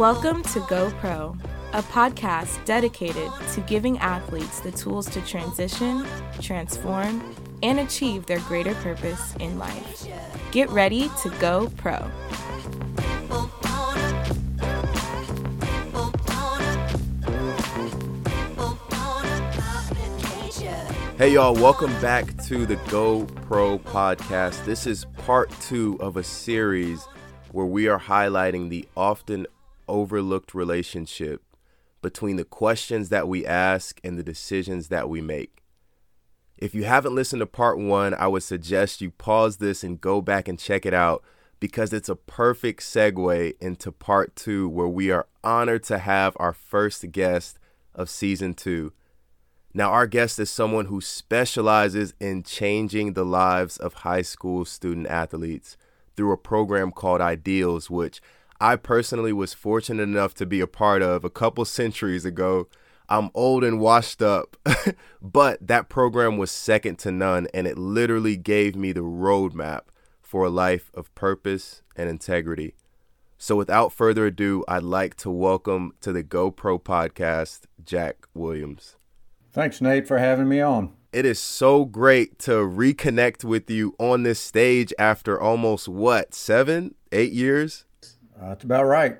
Welcome to Go Pro, a podcast dedicated to giving athletes the tools to transition, transform, and achieve their greater purpose in life. Get ready to go pro. Hey, y'all, welcome back to the Go Pro podcast. This is part two of a series where we are highlighting the often overlooked relationship between the questions that we ask and the decisions that we make. If you haven't listened to part one, I would suggest you pause this and go back and check it out because it's a perfect segue into part two, where we are honored to have our first guest of season two. Now, our guest is someone who specializes in changing the lives of high school student athletes through a program called Ideals, which I personally was fortunate enough to be a part of a couple centuries ago. I'm old and washed up, but that program was second to none, and it literally gave me the roadmap for a life of purpose and integrity. So, without further ado, I'd like to welcome to the GoPro podcast, Jack Williams. Thanks, Nate, for having me on. It is so great to reconnect with you on this stage after almost what, seven, eight years? Uh, that's about right.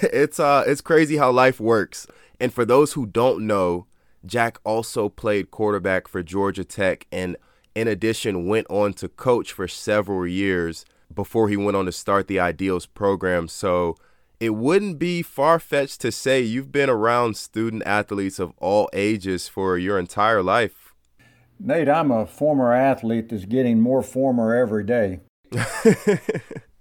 It's uh it's crazy how life works. And for those who don't know, Jack also played quarterback for Georgia Tech and in addition went on to coach for several years before he went on to start the Ideals program. So it wouldn't be far fetched to say you've been around student athletes of all ages for your entire life. Nate, I'm a former athlete that's getting more former every day.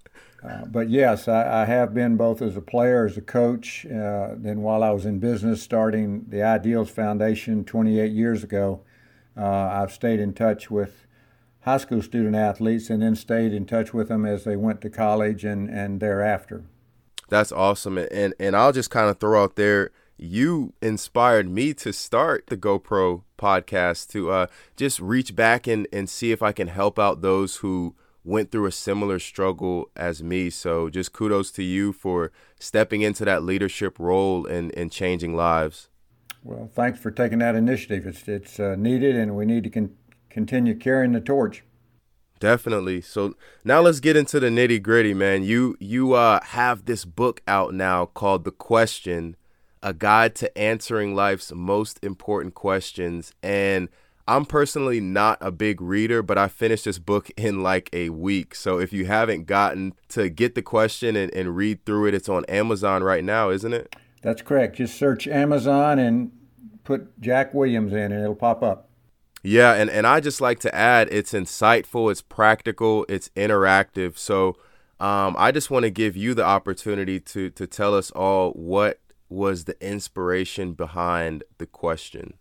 uh, but yes, I, I, have been both as a player, as a coach. Uh, then while I was in business, starting the Ideals Foundation 28 years ago, uh, I've stayed in touch with high school student athletes and then stayed in touch with them as they went to college and, and thereafter. That's awesome. And and I'll just kind of throw out there you inspired me to start the GoPro podcast to uh, just reach back and, and see if I can help out those who went through a similar struggle as me. So just kudos to you for stepping into that leadership role and, and changing lives. Well, thanks for taking that initiative. It's, it's uh, needed, and we need to con- continue carrying the torch. Definitely. So now let's get into the nitty gritty, man. You you uh, have this book out now called The Question, a guide to answering life's most important questions. And I'm personally not a big reader, but I finished this book in like a week. So if you haven't gotten to get the question and, and read through it, it's on Amazon right now, isn't it? That's correct. Just search Amazon and put Jack Williams in, and it'll pop up. Yeah, and, and I just like to add it's insightful, it's practical, it's interactive. So um, I just want to give you the opportunity to to tell us all what was the inspiration behind the question.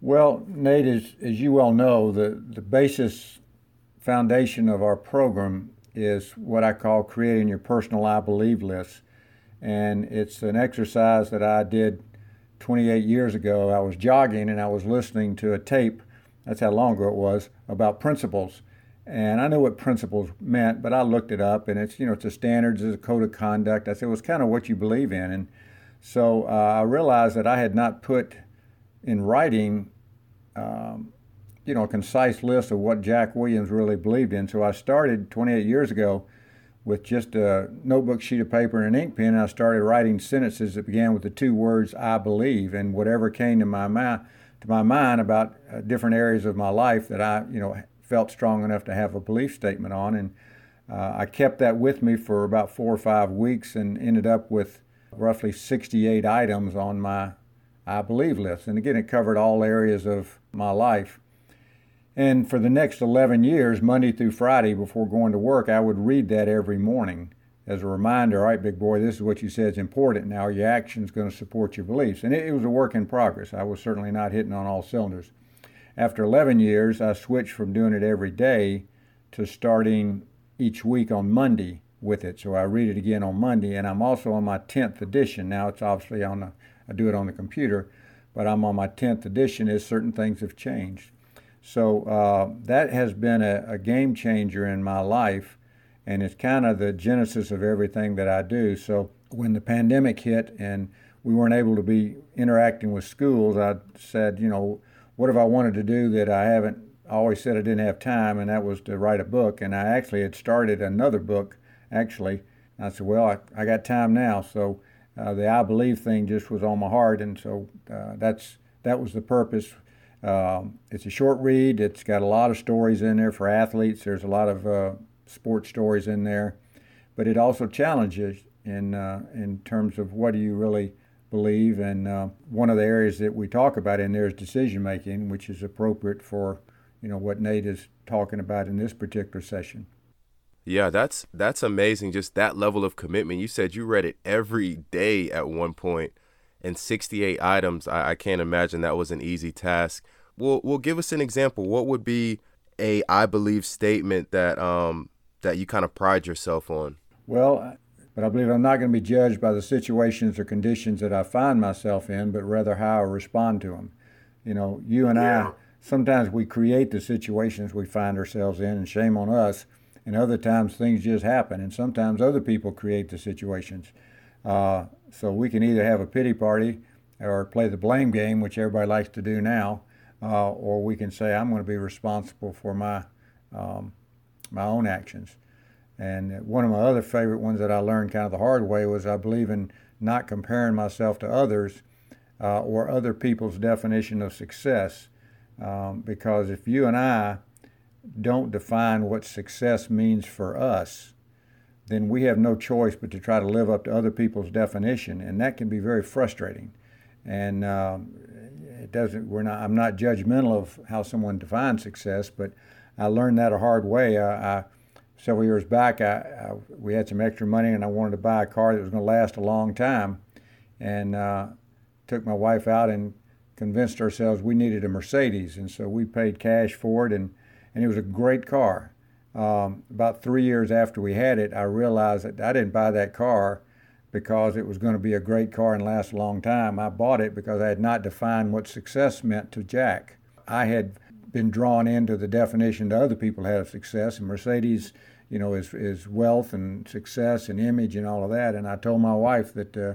Well, Nate, as, as you well know, the, the basis foundation of our program is what I call creating your personal I believe list. And it's an exercise that I did 28 years ago. I was jogging and I was listening to a tape that's how long ago it was, about principles. And I knew what principles meant, but I looked it up, and it's you know it's a standards, it's a code of conduct. I said it was kind of what you believe in, and so uh, I realized that I had not put in writing, um, you know, a concise list of what Jack Williams really believed in. So I started 28 years ago with just a notebook sheet of paper and an ink pen. And I started writing sentences that began with the two words "I believe," and whatever came to my mind to my mind about uh, different areas of my life that I, you know, felt strong enough to have a belief statement on. And uh, I kept that with me for about four or five weeks and ended up with roughly 68 items on my I believe list. And again, it covered all areas of my life. And for the next 11 years, Monday through Friday, before going to work, I would read that every morning as a reminder, all right, big boy, this is what you said is important. Now your action's going to support your beliefs. And it, it was a work in progress. I was certainly not hitting on all cylinders. After 11 years, I switched from doing it every day to starting each week on Monday with it. So I read it again on Monday, and I'm also on my 10th edition. Now it's obviously on the, I do it on the computer, but I'm on my 10th edition as certain things have changed. So uh, that has been a, a game changer in my life and it's kind of the genesis of everything that I do. So when the pandemic hit and we weren't able to be interacting with schools, I said, you know, what have I wanted to do that I haven't I always said I didn't have time, and that was to write a book. And I actually had started another book, actually. I said, well, I, I got time now. So uh, the I Believe thing just was on my heart, and so uh, that's that was the purpose. Um, it's a short read. It's got a lot of stories in there for athletes. There's a lot of uh, sports stories in there, but it also challenges in uh, in terms of what do you really believe. And uh, one of the areas that we talk about in there is decision making, which is appropriate for you know what Nate is talking about in this particular session. Yeah, that's that's amazing. Just that level of commitment. You said you read it every day at one point, and 68 items. I, I can't imagine that was an easy task. Well, well, give us an example. What would be a I believe statement that um that you kind of pride yourself on? Well, but I believe I'm not going to be judged by the situations or conditions that I find myself in, but rather how I respond to them. You know, you and yeah. I sometimes we create the situations we find ourselves in, and shame on us. And other times things just happen, and sometimes other people create the situations. Uh, so we can either have a pity party or play the blame game, which everybody likes to do now, uh, or we can say I'm going to be responsible for my um, my own actions. And one of my other favorite ones that I learned kind of the hard way was I believe in not comparing myself to others uh, or other people's definition of success. Um, because if you and I don't define what success means for us, then we have no choice but to try to live up to other people's definition, and that can be very frustrating. And um, it doesn't. We're not. I'm not judgmental of how someone defines success, but I learned that a hard way. I, I several years back, I, I, we had some extra money, and I wanted to buy a car that was going to last a long time, and uh, took my wife out and convinced ourselves we needed a Mercedes, and so we paid cash for it, and, and it was a great car. Um, about three years after we had it, I realized that I didn't buy that car because it was going to be a great car and last a long time. I bought it because I had not defined what success meant to Jack. I had been drawn into the definition that other people had of success, and Mercedes, you know, is, is wealth and success and image and all of that. And I told my wife that, uh,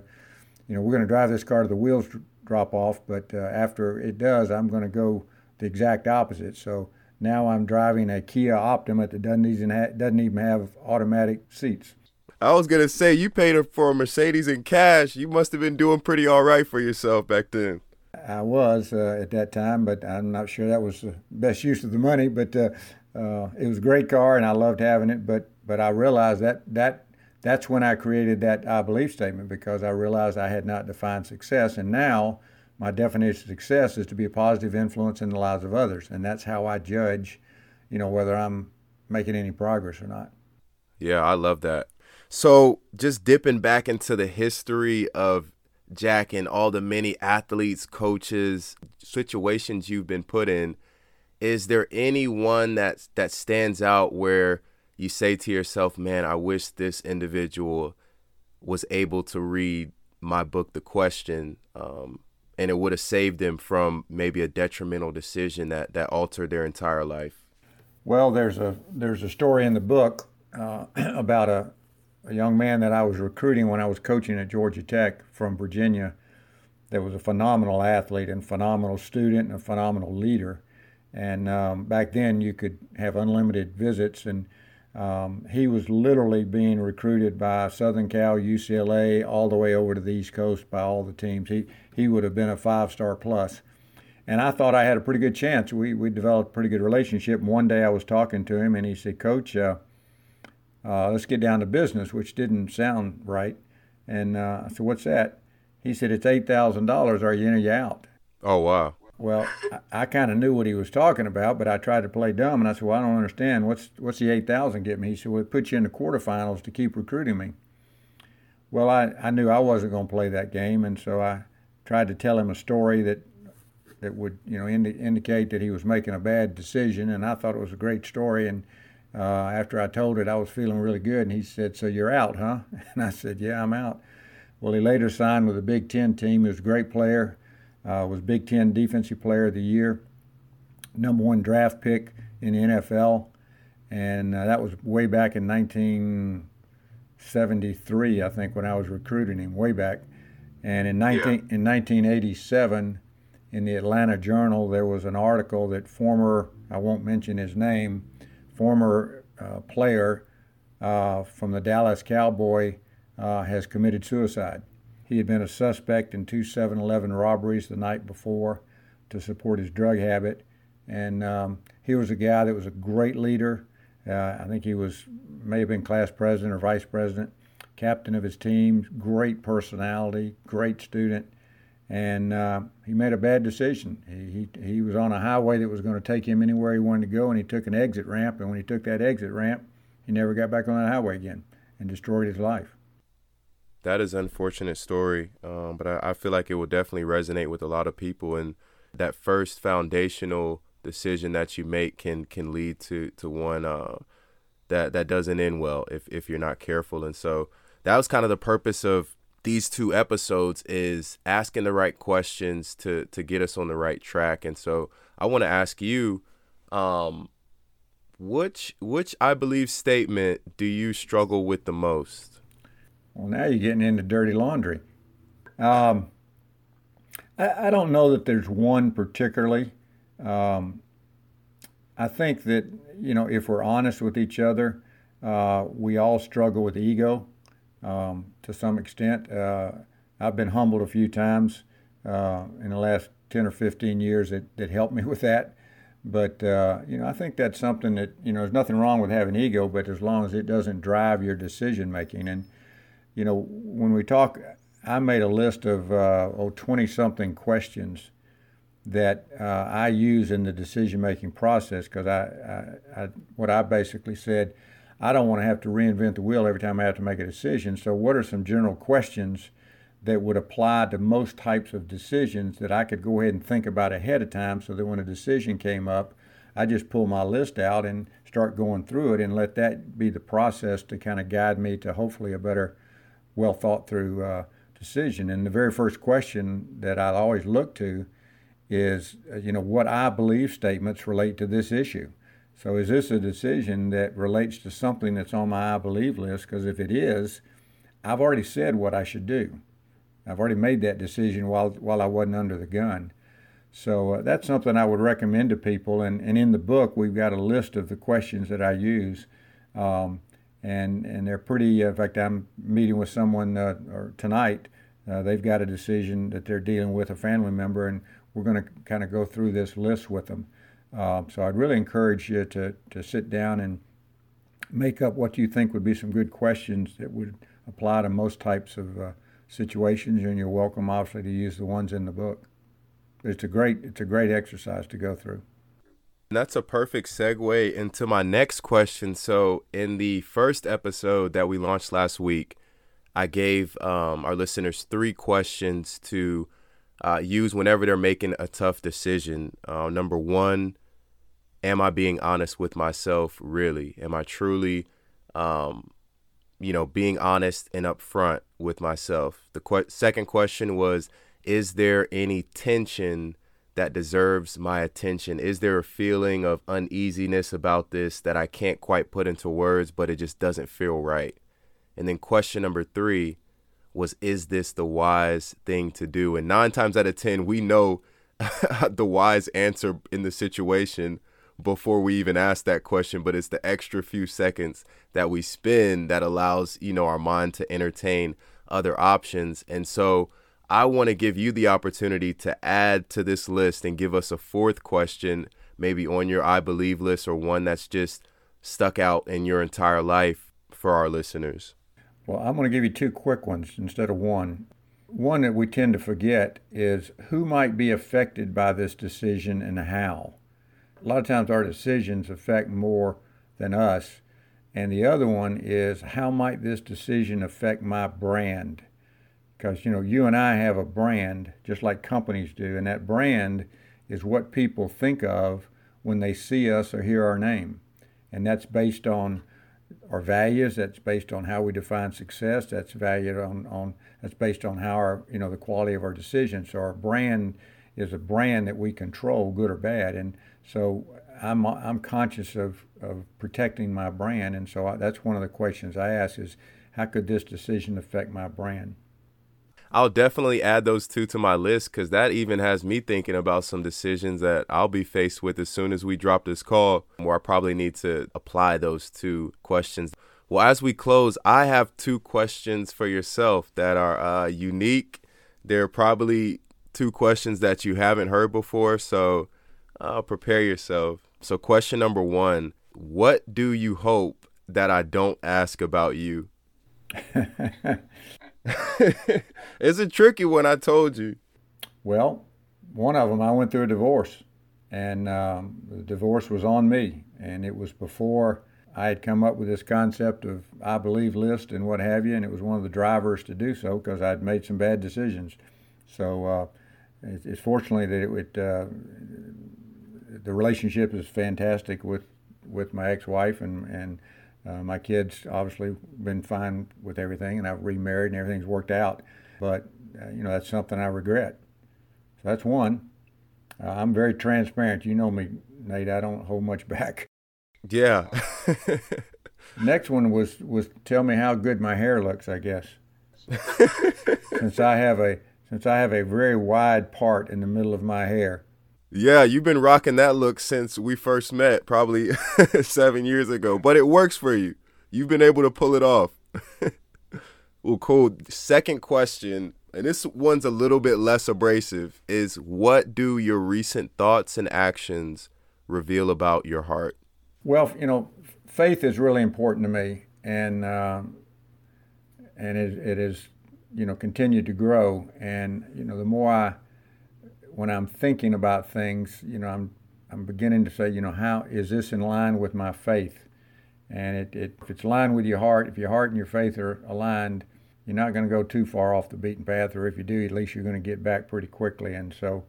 you know, we're going to drive this car to the wheels drop off, but uh, after it does, I'm going to go the exact opposite. So now I'm driving a Kia Optima that doesn't even ha- doesn't even have automatic seats. I was gonna say you paid for a Mercedes in cash. You must have been doing pretty all right for yourself back then. I was uh, at that time, but I'm not sure that was the best use of the money. But uh, uh it was a great car, and I loved having it. But but I realized that that that's when I created that I believe statement because I realized I had not defined success. And now my definition of success is to be a positive influence in the lives of others. And that's how I judge, you know, whether I'm making any progress or not. Yeah, I love that. So just dipping back into the history of Jack and all the many athletes, coaches, situations you've been put in, is there anyone that that stands out where you say to yourself, man, I wish this individual was able to read my book, The Question, um, and it would have saved them from maybe a detrimental decision that, that altered their entire life? Well, there's a there's a story in the book uh, about a, a young man that I was recruiting when I was coaching at Georgia Tech from Virginia. That was a phenomenal athlete and phenomenal student and a phenomenal leader. And um, back then, you could have unlimited visits and um, he was literally being recruited by Southern Cal, UCLA, all the way over to the East Coast by all the teams. He he would have been a five star plus. And I thought I had a pretty good chance. We we developed a pretty good relationship. One day I was talking to him, and he said, "Coach, uh, uh, let's get down to business," which didn't sound right. And uh, I said, "What's that?" He said, "It's eight thousand dollars. Are you in or you out?" Oh wow! Well, I, I kind of knew what he was talking about, but I tried to play dumb, and I said, "Well, I don't understand. What's what's the eight thousand get me?" He said, "Well, it puts you in the quarterfinals to keep recruiting me." Well, I, I knew I wasn't going to play that game, and so I tried to tell him a story that that would you know indi- indicate that he was making a bad decision, and I thought it was a great story. And uh, after I told it, I was feeling really good, and he said, "So you're out, huh?" And I said, "Yeah, I'm out." Well, he later signed with the Big Ten team. He was a great player uh, was Big Ten Defensive Player of the Year, number one draft pick in the NFL, and uh, that was way back in 1973, I think, when I was recruiting him way back. And in 19 yeah. in 1987, in the Atlanta Journal, there was an article that former I won't mention his name, former uh, player uh, from the Dallas Cowboy uh, has committed suicide. He had been a suspect in two 7 Eleven robberies the night before to support his drug habit. And um, he was a guy that was a great leader. Uh, I think he was, may have been class president or vice president, captain of his team, great personality, great student. And uh, he made a bad decision. He, he, he was on a highway that was going to take him anywhere he wanted to go, and he took an exit ramp. And when he took that exit ramp, he never got back on that highway again and destroyed his life that is unfortunate story, um, but I, I, feel like it will definitely resonate with a lot of people. And that first foundational decision that you make can can lead to to one uh, that that doesn't end well if if you're not careful. And so that was kind of the purpose of these two episodes is asking the right questions to to get us on the right track. And so I want to ask you. Um, which which I believe statement do you struggle with the most? Well, now you're getting into dirty laundry. Um, I, I, don't know that there's one particularly. Um, I think that, you know, if we're honest with each other, uh, we all struggle with ego um, to some extent. Uh, I've been humbled a few times uh, in the last 10 or 15 years that, that helped me with that. But, uh, you know, I think that's something that, you know, there's nothing wrong with having ego, but as long as it doesn't drive your decision making. And, you know, when we talk, I made a list of uh, oh, 20 something questions that uh, I use in the decision making process because I, I, I, what I basically said, I don't want to have to reinvent the wheel every time I have to make a decision. So, what are some general questions that would apply to most types of decisions that I could go ahead and think about ahead of time so that when a decision came up, I just pull my list out and start going through it and let that be the process to kind of guide me to hopefully a better well thought through uh, decision. And the very first question that I always look to is, uh, you know, what I believe statements relate to this issue. So is this a decision that relates to something that's on my I believe list? Because if it is, I've already said what I should do. I've already made that decision while while I wasn't under the gun. So uh, that's something I would recommend to people. And, and in the book, we've got a list of the questions that I use. Um, and and they're pretty. Uh, in fact, I'm meeting with someone uh, or tonight. Uh, they've got a decision that they're dealing with a family member, and we're going to kind of go through this list with them. Uh, so I'd really encourage you to to sit down and make up what you think would be some good questions that would apply to most types of uh, situations, and you're welcome, obviously, to use the ones in the book. It's a great it's a great exercise to go through. That's a perfect segue into my next question. So, in the first episode that we launched last week, I gave um, our listeners three questions to uh, use whenever they're making a tough decision. Uh, number one, am I being honest with myself? Really, am I truly, um, you know, being honest and upfront with myself? The qu- second question was, is there any tension? That deserves my attention? Is there a feeling of uneasiness about this that I can't quite put into words, but it just doesn't feel right? And then question number three was, is this the wise thing to do? And nine times out of 10, we know the wise answer in the situation before we even ask that question, but it's the extra few seconds that we spend that allows, you know, our mind to entertain other options. And so, I want to give you the opportunity to add to this list and give us a fourth question, maybe on your I believe list or one that's just stuck out in your entire life for our listeners. Well, I'm going to give you two quick ones instead of one. One that we tend to forget is who might be affected by this decision and how. A lot of times our decisions affect more than us. And the other one is how might this decision affect my brand? Because you know you and I have a brand just like companies do, and that brand is what people think of when they see us or hear our name, and that's based on our values. That's based on how we define success. That's valued on, on that's based on how our you know the quality of our decisions. So our brand is a brand that we control, good or bad, and so I'm I'm conscious of of protecting my brand, and so I, that's one of the questions I ask is how could this decision affect my brand? I'll definitely add those two to my list because that even has me thinking about some decisions that I'll be faced with as soon as we drop this call, where I probably need to apply those two questions. Well, as we close, I have two questions for yourself that are uh, unique. They're probably two questions that you haven't heard before, so uh, prepare yourself. So, question number one What do you hope that I don't ask about you? it's a tricky one, I told you. Well, one of them, I went through a divorce, and um, the divorce was on me, and it was before I had come up with this concept of I believe list and what have you, and it was one of the drivers to do so because I'd made some bad decisions. So uh, it's, it's fortunately that it uh, the relationship is fantastic with with my ex-wife and and uh, my kids obviously been fine with everything, and I've remarried and everything's worked out. But uh, you know that's something I regret. So that's one. Uh, I'm very transparent. You know me, Nate. I don't hold much back. Yeah. Next one was was tell me how good my hair looks. I guess since I have a since I have a very wide part in the middle of my hair. Yeah, you've been rocking that look since we first met, probably seven years ago. But it works for you. You've been able to pull it off. well, cool. Second question, and this one's a little bit less abrasive, is what do your recent thoughts and actions reveal about your heart? Well, you know, faith is really important to me, and uh, and it, it is, you know, continued to grow. And you know, the more I when I'm thinking about things, you know, I'm I'm beginning to say, you know, how is this in line with my faith? And it, it if it's aligned with your heart, if your heart and your faith are aligned, you're not going to go too far off the beaten path, or if you do, at least you're going to get back pretty quickly. And so,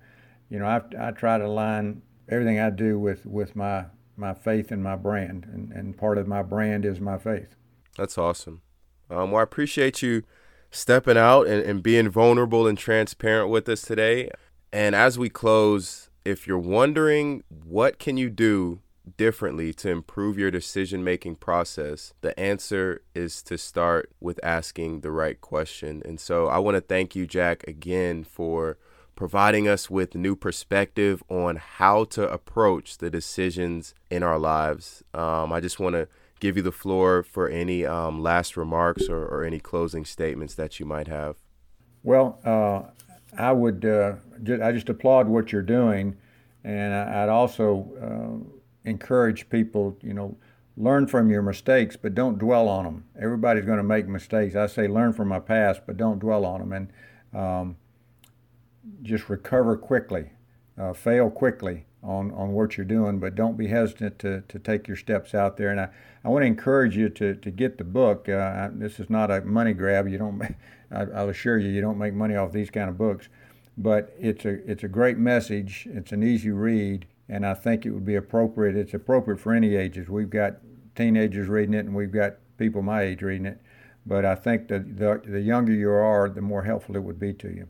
you know, I, I try to align everything I do with, with my, my faith and my brand, and, and part of my brand is my faith. That's awesome. Um, well, I appreciate you stepping out and, and being vulnerable and transparent with us today. And as we close, if you're wondering what can you do differently to improve your decision making process, the answer is to start with asking the right question. And so I want to thank you, Jack, again for providing us with new perspective on how to approach the decisions in our lives. Um, I just want to give you the floor for any um, last remarks or, or, any closing statements that you might have. Well, uh, I would uh, I just applaud what you're doing, and I, would also uh, encourage people, you know, learn from your mistakes, but don't dwell on them. Everybody's going to make mistakes. I say learn from my past, but don't dwell on them, and um, just recover quickly, uh, fail quickly on, on what you're doing, but don't be hesitant to, to take your steps out there. And I, I want to encourage you to, to get the book. Uh, this is not a money grab. You don't. I, I'll assure you, you don't make money off these kind of books. But it's a it's a great message. It's an easy read, and I think it would be appropriate. It's appropriate for any ages. We've got teenagers reading it, and we've got people my age reading it. But I think that the the younger you are, the more helpful it would be to you.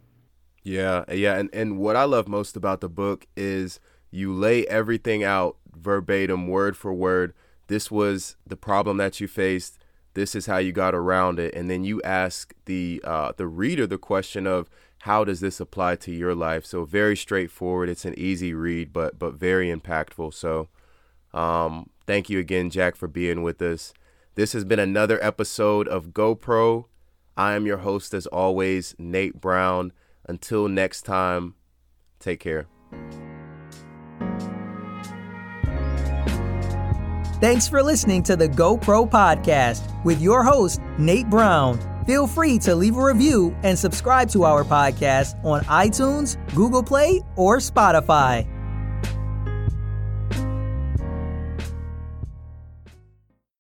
Yeah, yeah, and and what I love most about the book is you lay everything out verbatim, word for word. This was the problem that you faced. This is how you got around it. And then you ask the uh, the reader the question of how does this apply to your life? So very straightforward. It's an easy read but but very impactful. So um, thank you again jack for being with us. This has been another episode of gopro. I am your host as always nate brown. Until next time take care Thanks for listening to the GoPro podcast with your host, Nate Brown. Feel free to leave a review and subscribe to our podcast on iTunes, Google Play, or Spotify.